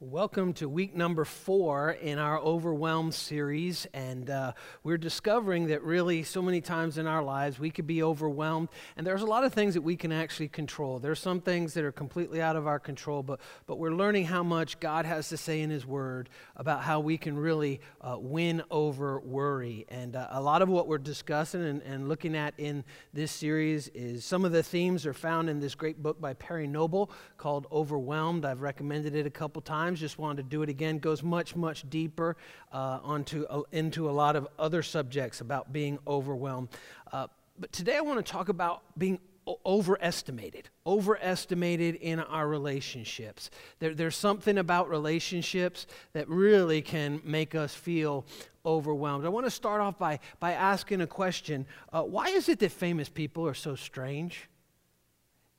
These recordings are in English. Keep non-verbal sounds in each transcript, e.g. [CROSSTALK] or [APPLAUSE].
Welcome to week number four in our Overwhelmed series. And uh, we're discovering that really, so many times in our lives, we could be overwhelmed. And there's a lot of things that we can actually control. There's some things that are completely out of our control, but, but we're learning how much God has to say in His Word about how we can really uh, win over worry. And uh, a lot of what we're discussing and, and looking at in this series is some of the themes are found in this great book by Perry Noble called Overwhelmed. I've recommended it a couple times times. Just wanted to do it again. Goes much, much deeper uh, onto, uh, into a lot of other subjects about being overwhelmed. Uh, but today I want to talk about being overestimated, overestimated in our relationships. There, there's something about relationships that really can make us feel overwhelmed. I want to start off by, by asking a question uh, Why is it that famous people are so strange?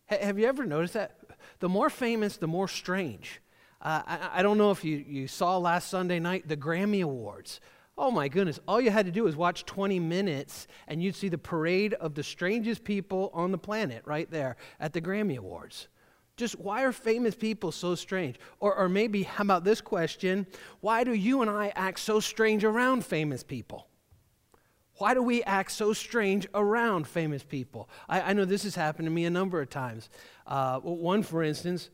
Have you ever noticed that? The more famous, the more strange. Uh, I, I, don't know if you, you saw last Sunday night the Grammy Awards. Oh my goodness, all you had to do was watch 20 minutes and you'd see the parade of the strangest people on the planet right there at the Grammy Awards. Just why are famous people so strange? Or, or maybe, how about this question? Why do you and I act so strange around famous people? Why do we act so strange around famous people? I, I know this has happened to me a number of times. Uh, one, for instance,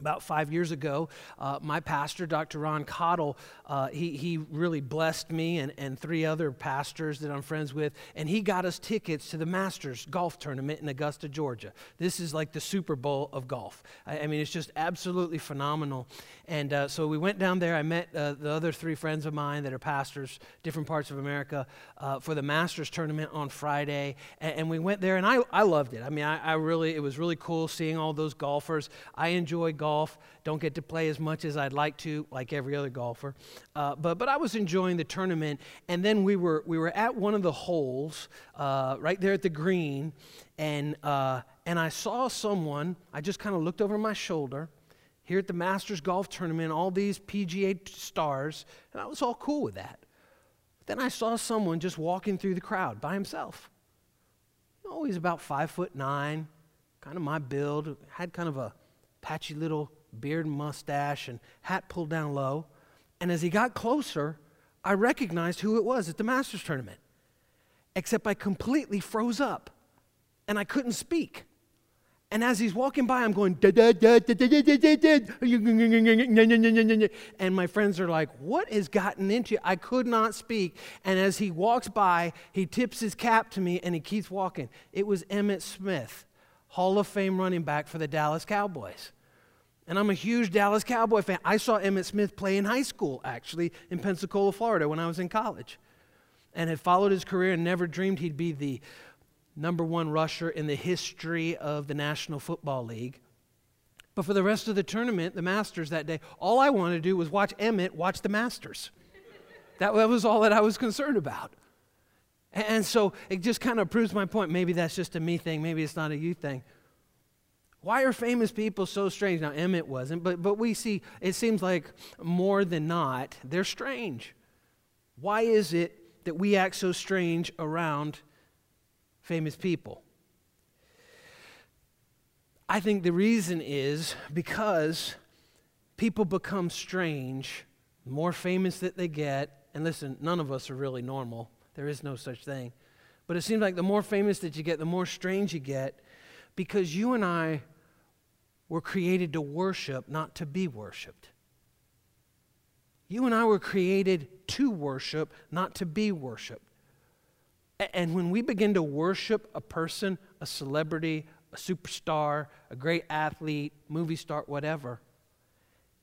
about five years ago, uh, my pastor, Dr. Ron Cottle, uh, he, he really blessed me and, and three other pastors that I'm friends with, and he got us tickets to the Masters golf tournament in Augusta, Georgia. This is like the Super Bowl of golf. I, I mean, it's just absolutely phenomenal. And uh, so we went down there. I met uh, the other three friends of mine that are pastors, different parts of America, uh, for the Masters tournament on Friday. And, and, we went there, and I, I loved it. I mean, I, I really, it was really cool seeing all those golfers. I enjoy golf. Don't get to play as much as I'd like to, like every other golfer. Uh, but, but I was enjoying the tournament. And then we were, we were at one of the holes uh, right there at the green. And, uh, and I saw someone, I just kind of looked over my shoulder here at the Masters Golf Tournament, all these PGA stars, and I was all cool with that. But then I saw someone just walking through the crowd by himself. Oh, he's about five foot nine, kind of my build, had kind of a patchy little beard and mustache and hat pulled down low. And as he got closer, I recognized who it was at the Masters tournament. Except I completely froze up and I couldn't speak. And as he's walking by, I'm going, and my friends are like, What has gotten into you? I could not speak. And as he walks by, he tips his cap to me and he keeps walking. It was Emmitt Smith, Hall of Fame running back for the Dallas Cowboys. And I'm a huge Dallas Cowboy fan. I saw Emmitt Smith play in high school, actually, in Pensacola, Florida, when I was in college. And had followed his career and never dreamed he'd be the number one rusher in the history of the National Football League. But for the rest of the tournament, the Masters that day, all I wanted to do was watch Emmitt watch the Masters. that, was all that I was concerned about. And so it just kind of proves my point. Maybe that's just a me thing, maybe it's not a you thing. Why are famous people so strange? Now, Emmitt wasn't, but, but we see, it seems like more than not, they're strange. Why is it that we act so strange around famous people. I think the reason is because people become strange the more famous that they get. And listen, none of us are really normal, there is no such thing. But it seems like the more famous that you get, the more strange you get because you and I were created to worship, not to be worshiped. You and I were created to worship, not to be worshiped. And when we begin to worship a person, a celebrity, a superstar, a great athlete, movie star, whatever,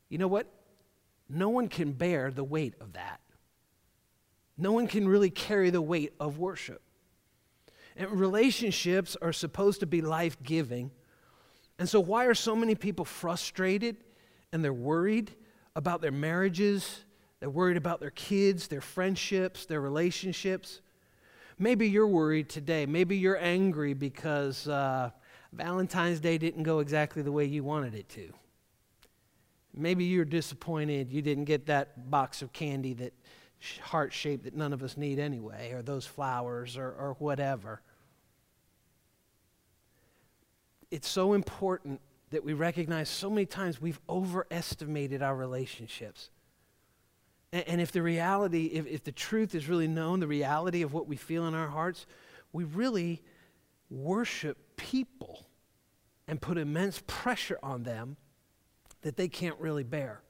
you know what? No one can bear the weight of that. No one can really carry the weight of worship. And relationships are supposed to be life giving. And so, why are so many people frustrated and they're worried about their marriages? They're worried about their kids, their friendships, their relationships. Maybe you're worried today. Maybe you're angry because uh, Valentine's Day didn't go exactly the way you wanted it to. Maybe you're disappointed you didn't get that box of candy that heart shape that none of us need anyway, or those flowers, or, or whatever. It's so important that we recognize so many times we've overestimated our relationships. And, and if the reality, if, if the truth is really known, the reality of what we feel in our hearts, we really worship people and put immense pressure on them that they can't really bear.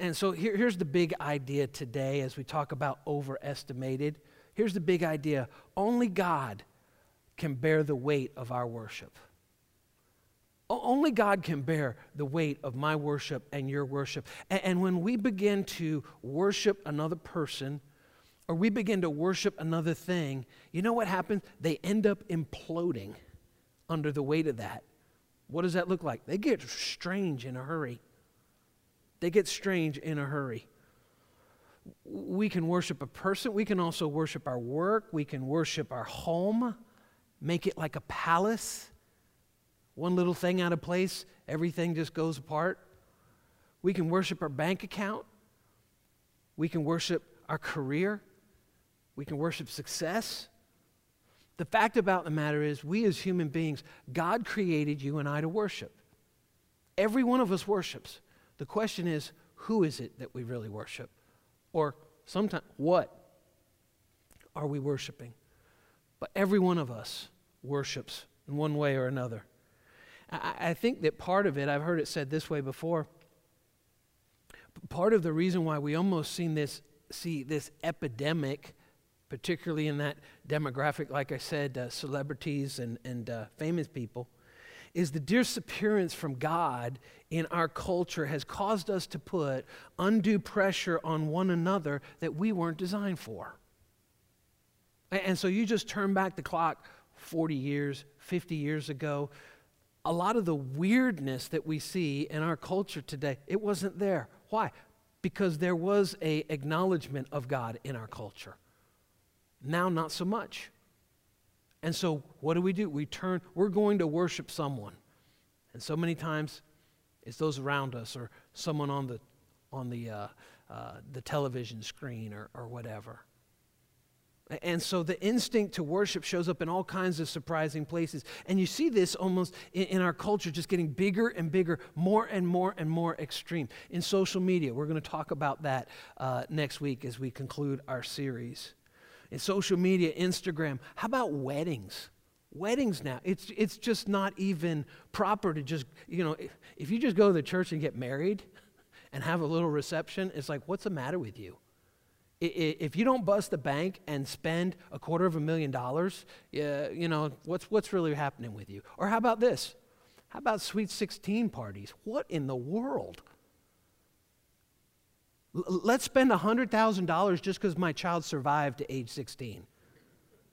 And so here, here's the big idea today as we talk about overestimated. Here's the big idea only God can bear the weight of our worship. Only God can bear the weight of my worship and your worship. And, when we begin to worship another person, or we begin to worship another thing, you know what happens? They end up imploding under the weight of that. What does that look like? They get strange in a hurry. They get strange in a hurry. We can worship a person, we can also worship our work, we can worship our home, make it like a palace. One little thing out of place, everything just goes apart. We can worship our bank account. We can worship our career. We can worship success. The fact about the matter is, we as human beings, God created you and I to worship. Every one of us worships. The question is, who is it that we really worship? Or sometimes, what are we worshiping? But every one of us worships in one way or another. I, I think that part of it, I've heard it said this way before, part of the reason why we almost seen this, see this epidemic particularly in that demographic, like I said, uh, celebrities and, and uh, famous people, is the disappearance from God in our culture has caused us to put undue pressure on one another that we weren't designed for. And, so you just turn back the clock 40 years, 50 years ago. A lot of the weirdness that we see in our culture today, it wasn't there. Why? Because there was a acknowledgement of God in our culture. Now, not so much. And so, what do we do? We turn, we're going to worship someone. And so many times, it's those around us or someone on the, on the, uh, uh, the television screen or, or whatever. And so the instinct to worship shows up in all kinds of surprising places. And you see this almost in, in, our culture just getting bigger and bigger, more and more and more extreme. In social media, we're going to talk about that uh, next week as we conclude our series in social media, Instagram. How about weddings? Weddings now, it's, it's just not even proper to just, you know, if, if you just go to the church and get married and have a little reception, it's like, what's the matter with you? If you don't bust the bank and spend a quarter of a million dollars, you know, what's, what's really happening with you? Or how about this? How about sweet 16 parties? What in the world? let's spend $100,000 just because my child survived to age 16.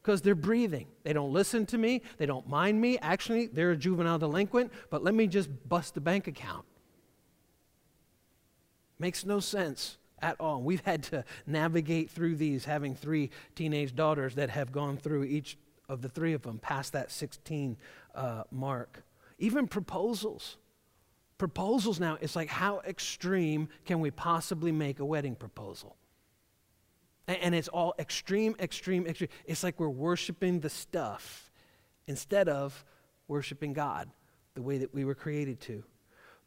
Because they're breathing. They don't listen to me. They don't mind me. Actually, they're a juvenile delinquent, but let me just bust the bank account. Makes no sense at all. We've had to navigate through these, having three teenage daughters that have gone through each of the three of them past that 16 uh, mark. Even proposals proposals now, it's like how extreme can we possibly make a wedding proposal? And it's all extreme, extreme, extreme. It's like we're worshiping the stuff instead of worshiping God the way that we were created to.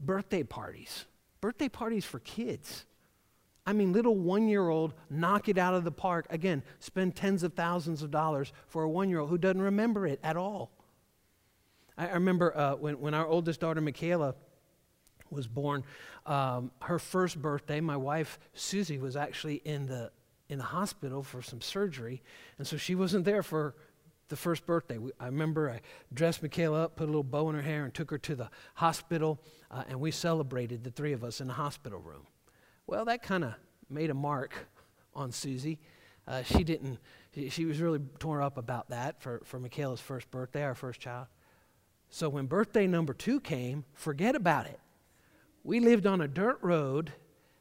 Birthday parties, birthday parties for kids. I mean, little one year old knock it out of the park. Again, spend tens of thousands of dollars for a one year old who doesn't remember it at all. I, remember uh, when, when our oldest daughter, Michaela, was born. Um, her first birthday, my wife Susie was actually in the in the hospital for some surgery, and so she wasn't there for the first birthday. We, I remember I dressed Michaela up, put a little bow in her hair, and took her to the hospital, uh, and we celebrated the three of us in the hospital room. Well, that kind of made a mark on Susie. Uh, she didn't. She, she was really torn up about that for, for Michaela's first birthday, our first child. So when birthday number two came, forget about it. We lived on a dirt road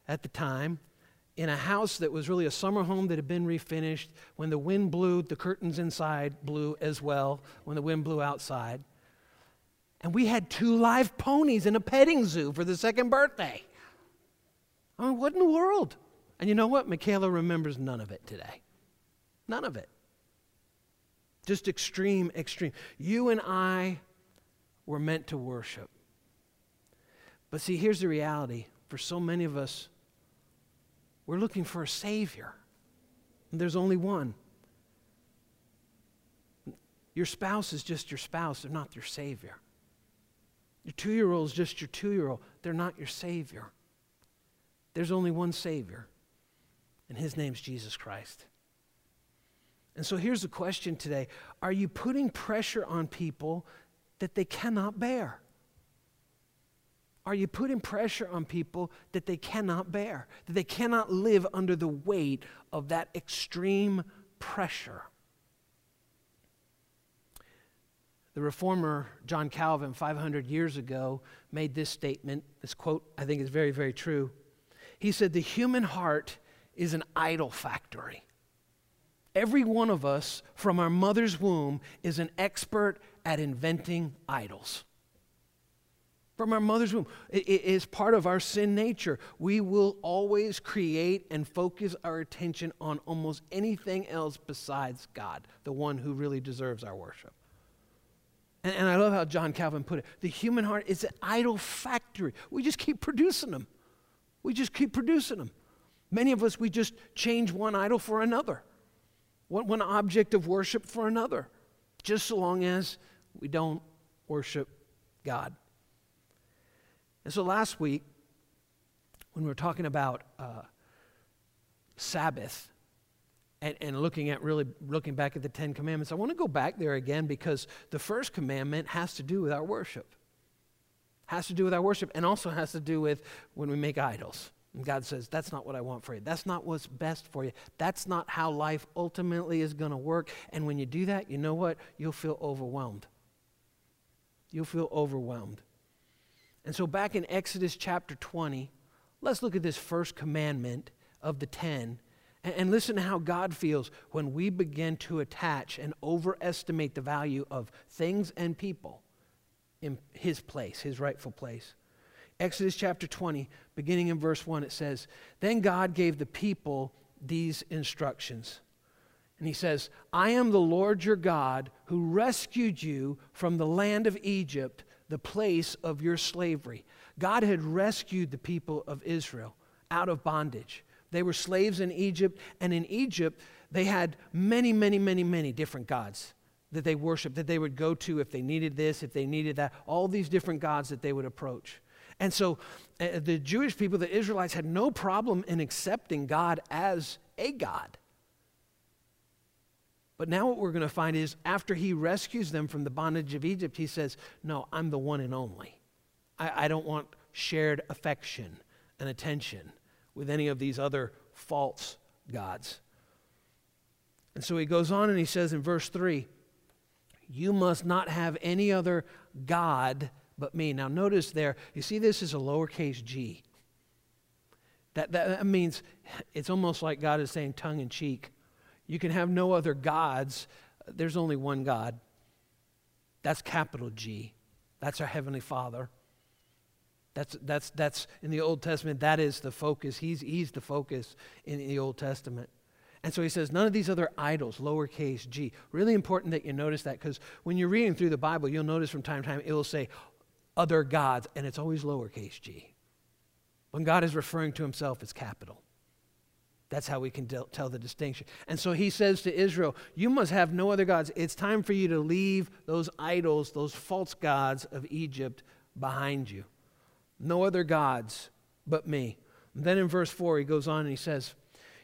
at the time in a house that was really a summer home that had been refinished. When the wind blew, the curtains inside blew as well when the wind blew outside. And we had two live ponies in a petting zoo for the second birthday. I mean, what in the world? And you know what? Michaela remembers none of it today. None of it. Just extreme, extreme. You and I were meant to worship. But see, here's the reality for so many of us, we're looking for a Savior. And there's only one. Your spouse is just your spouse, they're not your Savior. Your two year old is just your two year old, they're not your Savior. There's only one Savior, and His name's Jesus Christ. And so here's the question today Are you putting pressure on people that they cannot bear? Are you putting pressure on people that they cannot bear, that they cannot live under the weight of that extreme pressure? The reformer John Calvin, 500 years ago, made this statement. This quote, I think, is very, very true. He said, The human heart is an idol factory. Every one of us from our mother's womb is an expert at inventing idols. From our mother's womb, it is part of our sin nature. We will always create and focus our attention on almost anything else besides God, the one who really deserves our worship. And, and I love how John Calvin put it the human heart is an idol factory. We just keep producing them. We just keep producing them. Many of us, we just change one idol for another one, object of worship for another, just so long as we don't worship God. And so last week, when we were talking about uh, Sabbath and, and looking at really looking back at the Ten Commandments, I want to go back there again because the first commandment has to do with our worship. Has to do with our worship and also has to do with when we make idols. And God says, That's not what I want for you. That's not what's best for you. That's not how life ultimately is going to work. And when you do that, you know what? You'll feel overwhelmed. You'll feel overwhelmed. And so, back in Exodus chapter 20, let's look at this first commandment of the 10 and, and listen to how God feels when we begin to attach and overestimate the value of things and people in His place, His rightful place. Exodus chapter 20, beginning in verse 1, it says, Then God gave the people these instructions. And he says, I am the Lord your God who rescued you from the land of Egypt, the place of your slavery. God had rescued the people of Israel out of bondage. They were slaves in Egypt, and in Egypt, they had many, many, many, many different gods that they worshiped, that they would go to if they needed this, if they needed that, all these different gods that they would approach. And so uh, the Jewish people, the Israelites, had no problem in accepting God as a God. But now what we're going to find is after he rescues them from the bondage of Egypt, he says, No, I'm the one and only. I, I don't want shared affection and attention with any of these other false gods. And so he goes on and he says in verse 3 You must not have any other God but me. Now, notice there, you see this is a lowercase g. That, that means it's almost like God is saying tongue in cheek. You can have no other gods. There's only one God. That's capital G. That's our Heavenly Father. That's, that's, that's in the Old Testament, that is the focus. He's, he's the focus in the Old Testament. And so he says, none of these other idols, lowercase g. Really important that you notice that because when you're reading through the Bible, you'll notice from time to time it will say other gods, and it's always lowercase g. When God is referring to himself, it's capital. That's how we can tell the distinction. And so he says to Israel, You must have no other gods. It's time for you to leave those idols, those false gods of Egypt behind you. No other gods but me. And then in verse 4, he goes on and he says,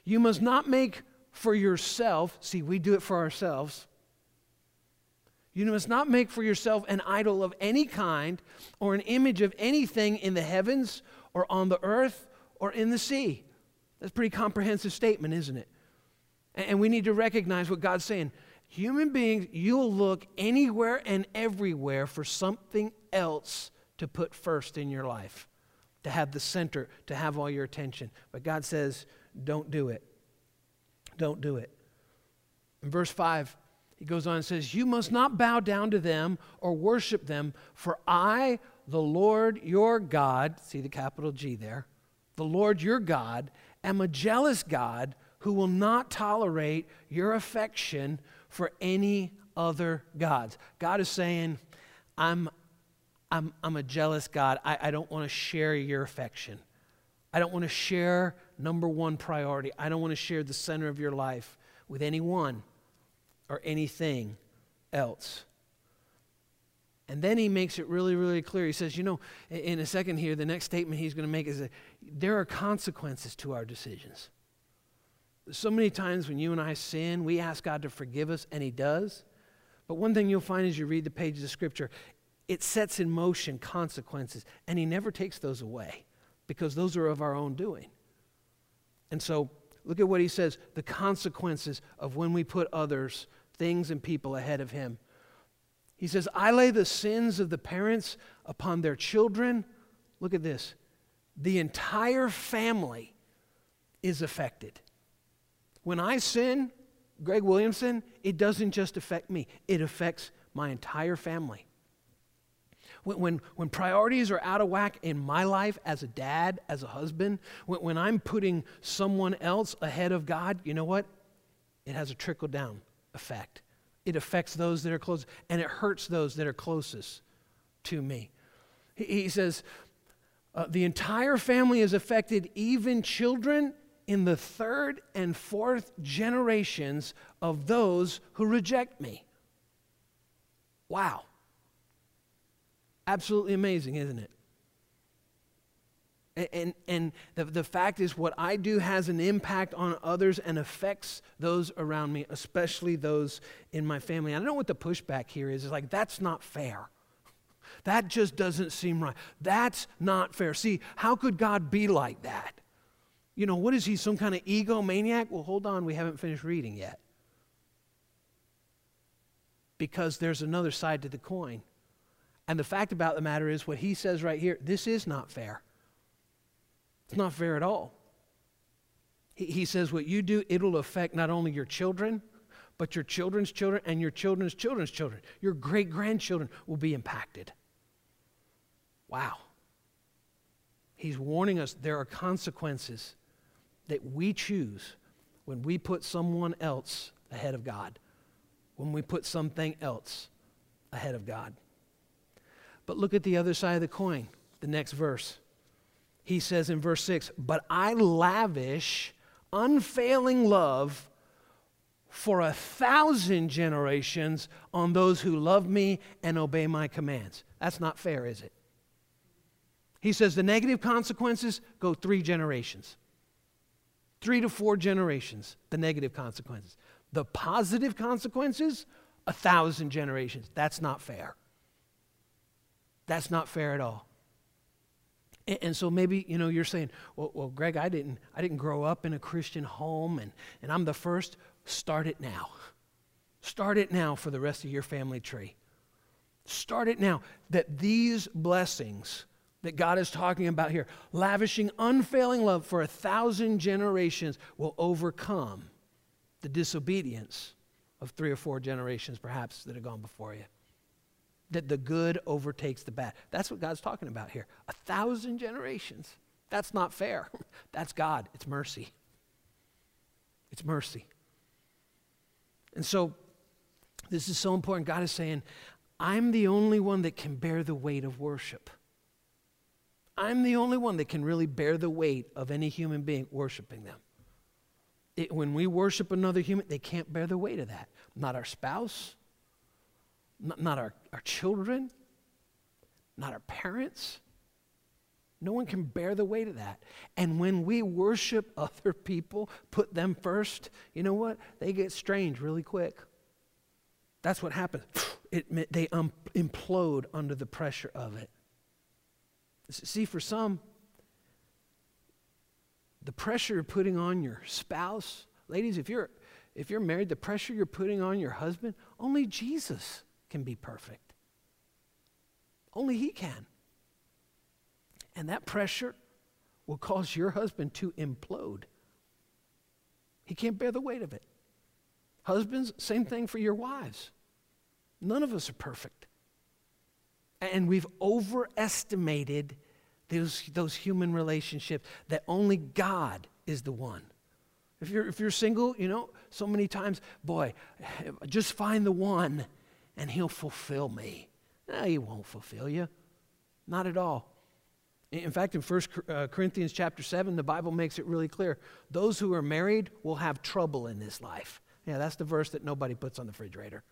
You must not make for yourself, see, we do it for ourselves. You must not make for yourself an idol of any kind or an image of anything in the heavens or on the earth or in the sea. That's a pretty comprehensive statement, isn't it? And we need to recognize what God's saying. Human beings, you'll look anywhere and everywhere for something else to put first in your life, to have the center, to have all your attention. But God says, don't do it. Don't do it. In verse 5, he goes on and says, You must not bow down to them or worship them, for I, the Lord your God, see the capital G there, the Lord your God, am a jealous God who will not tolerate your affection for any other gods. God is saying, I'm, I'm, I'm a jealous God. I, I don't want to share your affection. I don't want to share number one priority. I don't want to share the center of your life with anyone or anything else. And then he makes it really, really clear. He says, you know, in a second here, the next statement he's going to make is that there are consequences to our decisions. So many times when you and I sin, we ask God to forgive us, and he does. But one thing you'll find as you read the pages of Scripture, it sets in motion consequences, and he never takes those away because those are of our own doing. And so, look at what he says the consequences of when we put others, things, and people ahead of him. He says, I lay the sins of the parents upon their children. Look at this. The entire family is affected. When I sin, Greg Williamson, it doesn't just affect me, it affects my entire family. When, when, priorities are out of whack in my life as a dad, as a husband, when, when I'm putting someone else ahead of God, you know what? It has a trickle down effect it affects those that are close, and it hurts those that are closest to me. He, he says, uh, the entire family is affected, even children in the third and fourth generations of those who reject me. Wow. Absolutely amazing, isn't it? And, and the, the fact is, what I do has an impact on others and affects those around me, especially those in my family. I don't know what the pushback here is. It's like, that's not fair. That just doesn't seem right. That's not fair. See, how could God be like that? You know, what is he, some kind of egomaniac? Well, hold on, we haven't finished reading yet. Because there's another side to the coin. And the fact about the matter is, what he says right here this is not fair. It's not fair at all. He, he says, What you do, it'll affect not only your children, but your children's children and your children's children's children. Your great grandchildren will be impacted. Wow. He's warning us there are consequences that we choose when we put someone else ahead of God, when we put something else ahead of God. But look at the other side of the coin, the next verse he says in verse 6 But I lavish unfailing love for a thousand generations on those who love me and obey my commands. That's not fair, is it? He says the negative consequences go three generations. Three to four generations, the negative consequences. The positive consequences, a thousand generations. That's not fair. That's not fair at all. And, and, so maybe, you know, you're saying, well, well, Greg, I didn't, I didn't grow up in a Christian home and, and I'm the first. Start it now. Start it now for the rest of your family tree. Start it now that these blessings that God is talking about here, lavishing unfailing love for a thousand generations, will overcome the disobedience of three or four generations, perhaps, that have gone before you that the good overtakes the bad. That's what God's talking about here. A thousand generations. That's not fair. [LAUGHS] That's God. It's mercy. It's mercy. And so, this is so important. God is saying, I'm the only one that can bear the weight of worship. I'm the only one that can really bear the weight of any human being worshiping them. It, when we worship another human, they can't bear the weight of that. Not our spouse, not, not our, our children, not our parents. No one can bear the weight of that. And when we worship [LAUGHS] other people, put them first, you know what? They get strange really quick. That's what happens. [SIGHS] It, they um, implode under the pressure of it. See, for some, the pressure you're putting on your spouse, ladies, if you're if you're married, the pressure you're putting on your husband, only Jesus can be perfect. Only He can. And that pressure will cause your husband to implode. He can't bear the weight of it. Husbands, same thing for your wives. None of us are perfect. And we've overestimated those, those human relationships that only God is the one. If you're, if you're single, you know, so many times, boy, just find the one and he'll fulfill me. No, he won't fulfill you. Not at all. In fact, in 1 uh, Corinthians chapter 7, the Bible makes it really clear. Those who are married will have trouble in this life. Yeah, that's the verse that nobody puts on the refrigerator.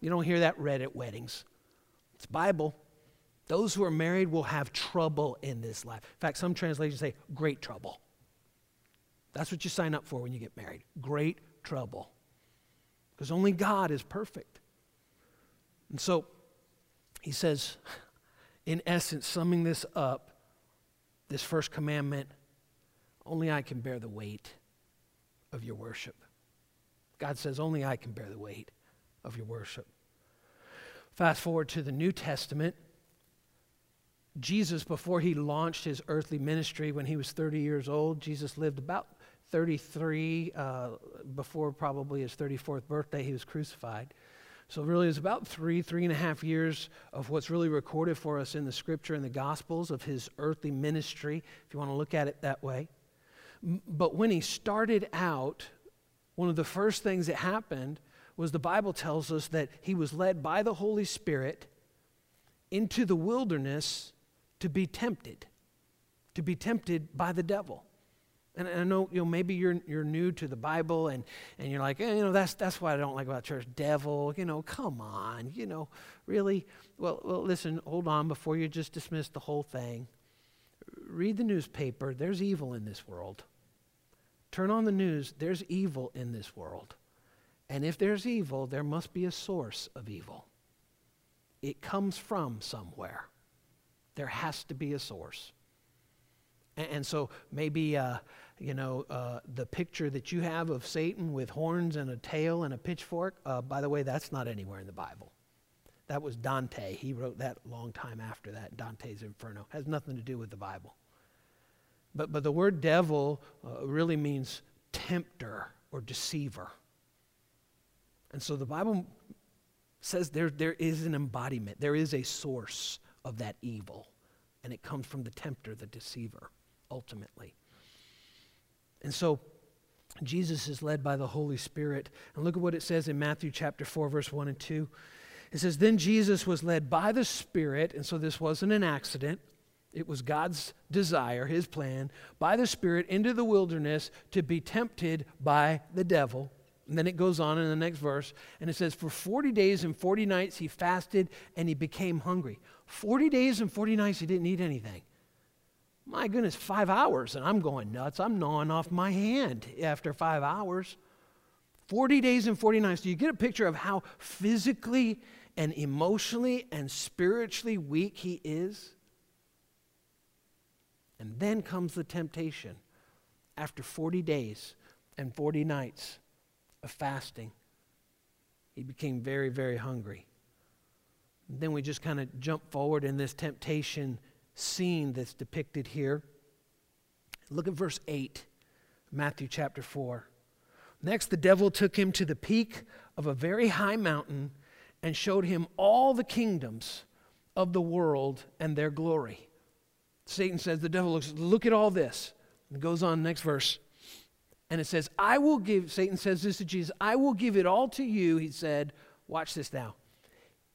You don't hear that read at weddings. It's Bible. Those who are married will have trouble in this life. In fact, some translations say great trouble. That's what you sign up for when you get married. Great trouble. Because only God is perfect. And so he says, in essence, summing this up, this first commandment only I can bear the weight of your worship. God says, only I can bear the weight of your worship. Fast forward to the New Testament. Jesus, before he launched his earthly ministry when he was 30 years old, Jesus lived about 33 uh, before probably his 34th birthday, he was crucified. So, really, it's about three, three and a half years of what's really recorded for us in the scripture and the gospels of his earthly ministry, if you want to look at it that way. But when he started out, one of the first things that happened was the Bible tells us that he was led by the Holy Spirit into the wilderness to be tempted, to be tempted by the devil. And I know, you know, maybe you're, you're new to the Bible and, and you're like, eh, you know, that's, that's what I don't like about church. Devil, you know, come on, you know, really? Well, well, listen, hold on before you just dismiss the whole thing. Read the newspaper. There's evil in this world. Turn on the news. There's evil in this world. And if there's evil, there must be a source of evil. It comes from somewhere. There has to be a source. And, and so maybe, uh, you know, uh, the picture that you have of Satan with horns and a tail and a pitchfork, uh, by the way, that's not anywhere in the Bible. That was Dante. He wrote that long time after that, Dante's Inferno. Has nothing to do with the Bible. But, but the word devil uh, really means tempter or deceiver. And so the Bible says there, there is an embodiment, there is a source of that evil, and it comes from the tempter, the deceiver ultimately. And so Jesus is led by the Holy Spirit. And look at what it says in Matthew chapter 4, verse 1 and 2. It says, Then Jesus was led by the Spirit, and so this wasn't an accident. It was God's desire, his plan, by the Spirit into the wilderness to be tempted by the devil. And then it goes on in the next verse, and it says, For 40 days and 40 nights he fasted and he became hungry. 40 days and 40 nights he didn't eat anything. My goodness, five hours, and I'm going nuts. I'm gnawing off my hand after five hours. 40 days and 40 nights. Do you get a picture of how physically and emotionally and spiritually weak he is? And then comes the temptation after 40 days and 40 nights of fasting. He became very, very hungry. And then we just kind of jump forward in this temptation scene that's depicted here. Look at verse 8, Matthew chapter 4. Next, the devil took him to the peak of a very high mountain and showed him all the kingdoms of the world and their glory. Satan says, the devil looks, look at all this. And goes on, next verse. And it says, I will give, Satan says this to Jesus, I will give it all to you, he said. Watch this now.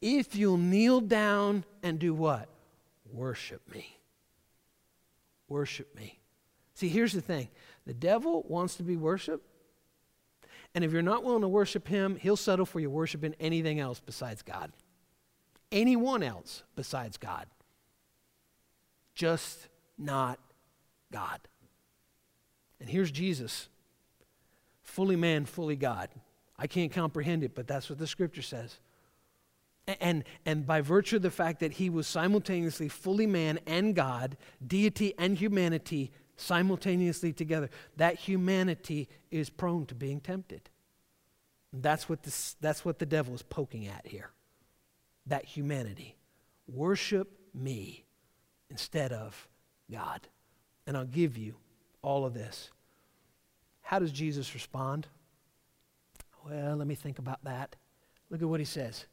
If you'll kneel down and do what? Worship me. Worship me. See, here's the thing the devil wants to be worshiped. And if you're not willing to worship him, he'll settle for you worshiping anything else besides God. Anyone else besides God. Just not God. And here's Jesus, fully man, fully God. I can't comprehend it, but that's what the scripture says. And, and by virtue of the fact that he was simultaneously fully man and God, deity and humanity simultaneously together, that humanity is prone to being tempted. That's what, this, that's what the devil is poking at here. That humanity. Worship me instead of God. And I'll give you all of this. How does Jesus respond? Well, let me think about that. Look at what he says.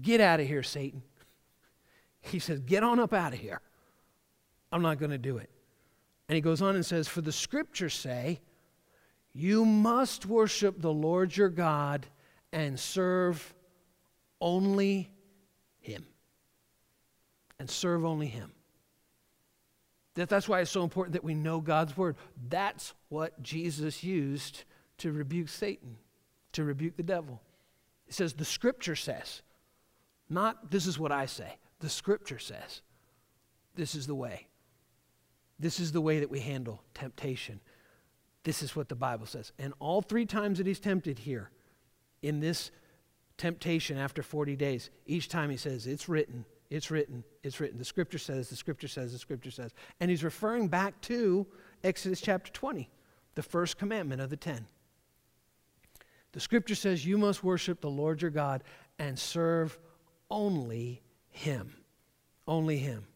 Get out of here, Satan. He says, Get on up out of here. I'm not going to do it. And he goes on and says, For the scriptures say, you must worship the Lord your God and serve only him. And serve only him. That, that's why it's so important that we know God's word. That's what Jesus used to rebuke Satan, to rebuke the devil. He says, The scripture says, not this is what I say. The scripture says, this is the way. This is the way that we handle temptation. This is what the Bible says. And all three times that he's tempted here, in this temptation after 40 days, each time he says, It's written, it's written, it's written. The scripture says, the scripture says, the scripture says. And he's referring back to Exodus chapter 20, the first commandment of the ten. The scripture says, You must worship the Lord your God and serve only him. Only him.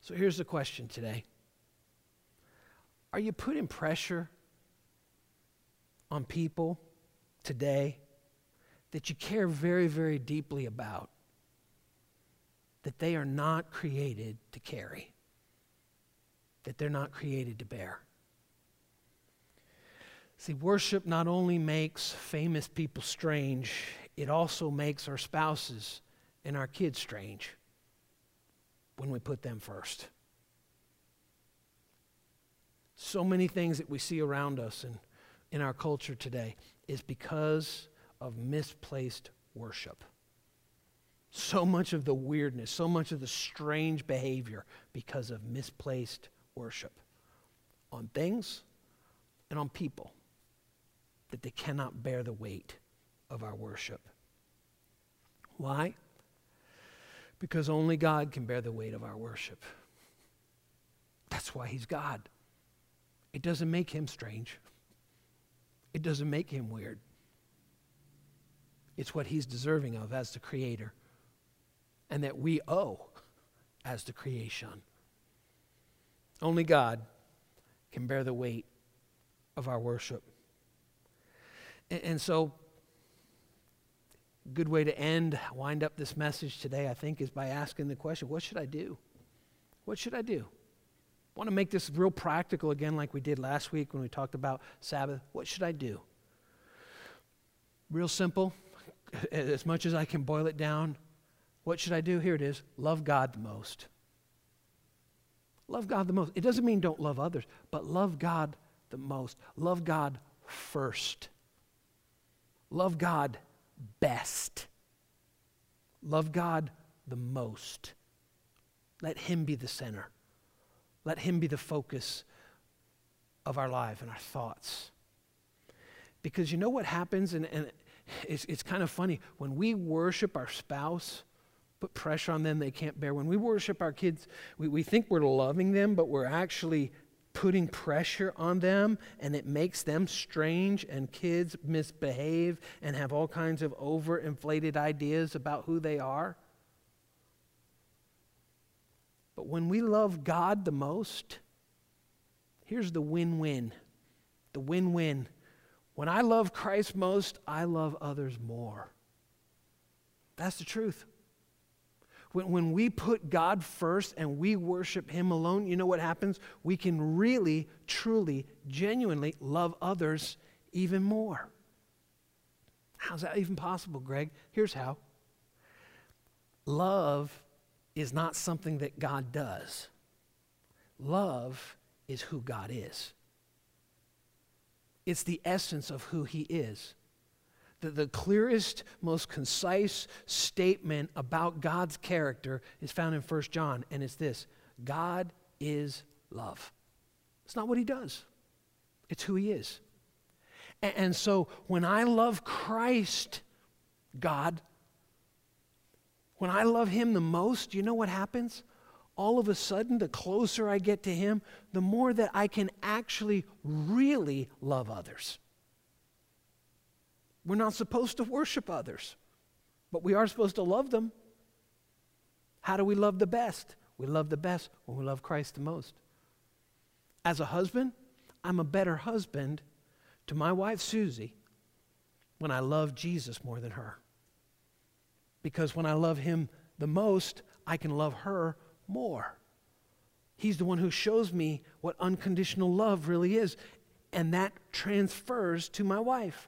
So here's the question today Are you putting pressure on people today that you care very, very deeply about that they are not created to carry, that they're not created to bear? See, worship not only makes famous people strange, it also makes our spouses and our kids strange when we put them first. So many things that we see around us and in our culture today is because of misplaced worship. So much of the weirdness, so much of the strange behavior because of misplaced worship on things and on people that they cannot bear the weight of our worship. Why? Because only God can bear the weight of our worship. That's why He's God. It doesn't make Him strange, it doesn't make Him weird. It's what He's deserving of as the Creator and that we owe as the creation. Only God can bear the weight of our worship. And, and so, good way to end, wind up this message today, I think, is by asking the question what should I do? What should I do? I want to make this real practical again, like we did last week when we talked about Sabbath. What should I do? Real simple, [LAUGHS] as much as I can boil it down. What should I do? Here it is love God the most. Love God the most. It doesn't mean don't love others, but love God the most. Love God first. Love God best. Love God the most. Let Him be the center. Let Him be the focus of our life and our thoughts. Because you know what happens, and, and it's, it's kind of funny. When we worship our spouse, put pressure on them they can't bear. When we worship our kids, we, we think we're loving them, but we're actually putting pressure on them and it makes them strange and kids misbehave and have all kinds of overinflated ideas about who they are. But when we love God the most, here's the win win. The win win. When I love Christ most, I love others more. That's the truth. When, when we put God first and we worship Him alone, you know what happens? We can really, truly, genuinely love others even more. How's that even possible, Greg? Here's how love is not something that God does, love is who God is. It's the essence of who He is the, the clearest, most concise statement about God's character is found in 1 John, and it's this God is love. It's not what he does, it's who he is. And, and so when I love Christ, God, when I love him the most, you know what happens? all of a sudden, the closer I get to Him, the more that I can actually really love others. We're not supposed to worship others, but we are supposed to love them. How do we love the best? We love the best when we love Christ the most. As a husband, I'm a better husband to my wife Susie when I love Jesus more than her. Because when I love him the most, I can love her more. He's the one who shows me what unconditional love really is, and that transfers to my wife.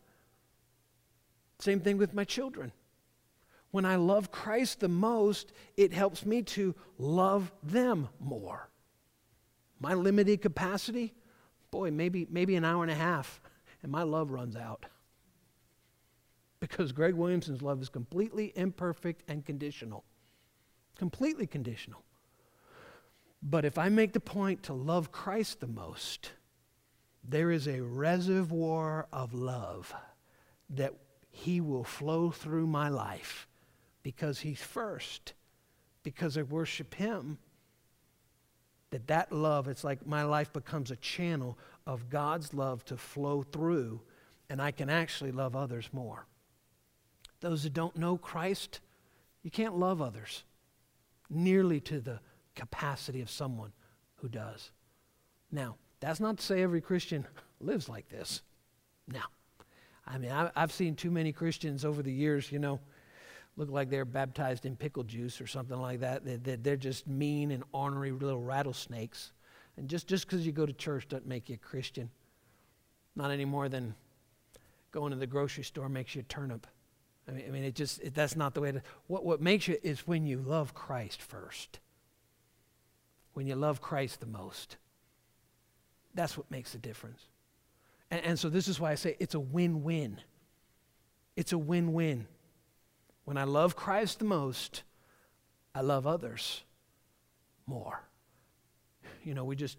Same thing with my children. When I love Christ the most, it helps me to love them more. my limited capacity, boy, maybe, maybe an hour and a half, and my love runs out. Because Greg Williamson's love is completely imperfect and conditional. Completely conditional. But if I make the point to love Christ the most, there is a reservoir of love that He will flow through my life because He's first, because I worship Him. That that love, it's like my life becomes a channel of God's love to flow through, and I can actually love others more. Those that don't know Christ, you can't love others nearly to the capacity of someone who does. Now, that's not to say every Christian lives like this. Now, I mean, I, have seen too many Christians over the years, you know, look like they're baptized in pickle juice or something like that. They, they're just mean and ornery little rattlesnakes. And just because you go to church doesn't make you a Christian. Not any more than going to the grocery store makes you a turnip. I mean, I mean it just it, that's not the way to. What what makes you is when you love Christ first when you love Christ the most. That's what makes the difference. And, and so, this is why I say it's a win win. It's a win win. When I love Christ the most, I love others more. You know, we just,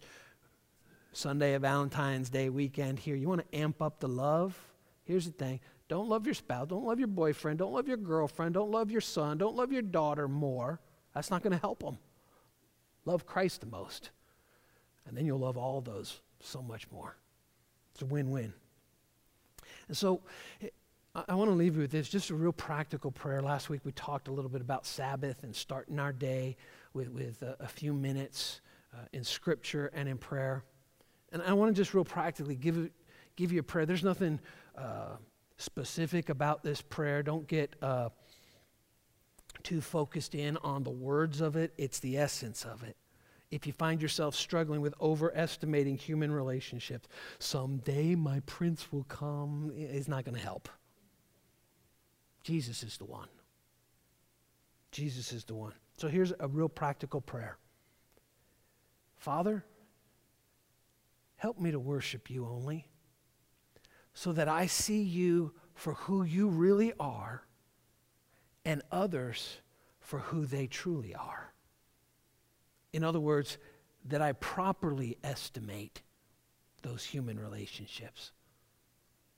Sunday of Valentine's Day weekend here, you want to amp up the love? Here's the thing don't love your spouse, don't love your boyfriend, don't love your girlfriend, don't love your son, don't love your daughter more. That's not going to help them. Love Christ the most. And then you'll love all those so much more. It's a win win. And so I want to leave you with this just a real practical prayer. Last week we talked a little bit about Sabbath and starting our day with, with a, a few minutes uh, in Scripture and in prayer. And I want to just real practically give, give you a prayer. There's nothing uh, specific about this prayer. Don't get. Uh, too focused in on the words of it, it's the essence of it. If you find yourself struggling with overestimating human relationships, someday my prince will come, is not going to help. Jesus is the one. Jesus is the one. So here's a real practical prayer Father, help me to worship you only so that I see you for who you really are and others for who they truly are. In other words, that I properly estimate those human relationships.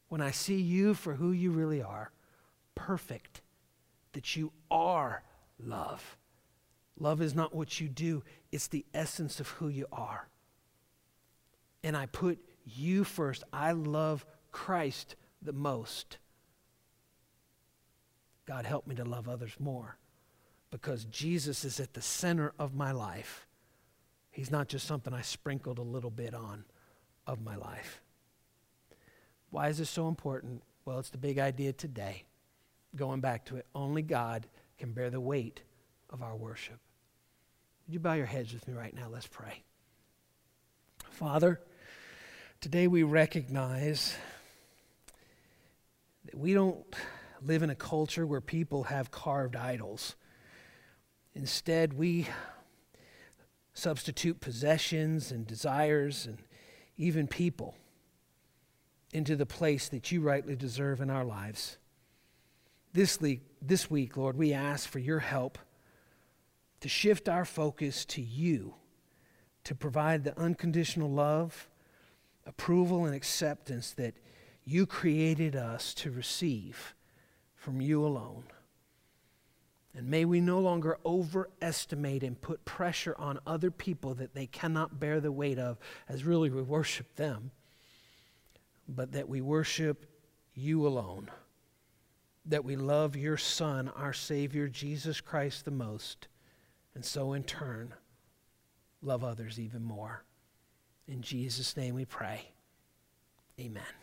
When I see you for who you really are, perfect, that you are love. Love is not what you do, it's the essence of who you are. And I put you first. I love Christ the most. God, help me to love others more because Jesus is at the center of my life. He's not just something I sprinkled a little bit on of my life. Why is this so important? Well, it's the big idea today. Going back to it, only God can bear the weight of our worship. Would you bow your heads with me right now? Let's pray. Father, today we recognize that we don't live in a culture where people have carved idols. Instead, we substitute possessions and desires and even people into the place that you rightly deserve in our lives. This week, this week, Lord, we ask for your help to shift our focus to you, to provide the unconditional love, approval, and acceptance that you created us to receive from you alone. And may we no longer overestimate and put pressure on other people that they cannot bear the weight of, as really we worship them, but that we worship you alone. That we love your Son, our Savior, Jesus Christ, the most, and so in turn, love others even more. In Jesus' name we pray. Amen.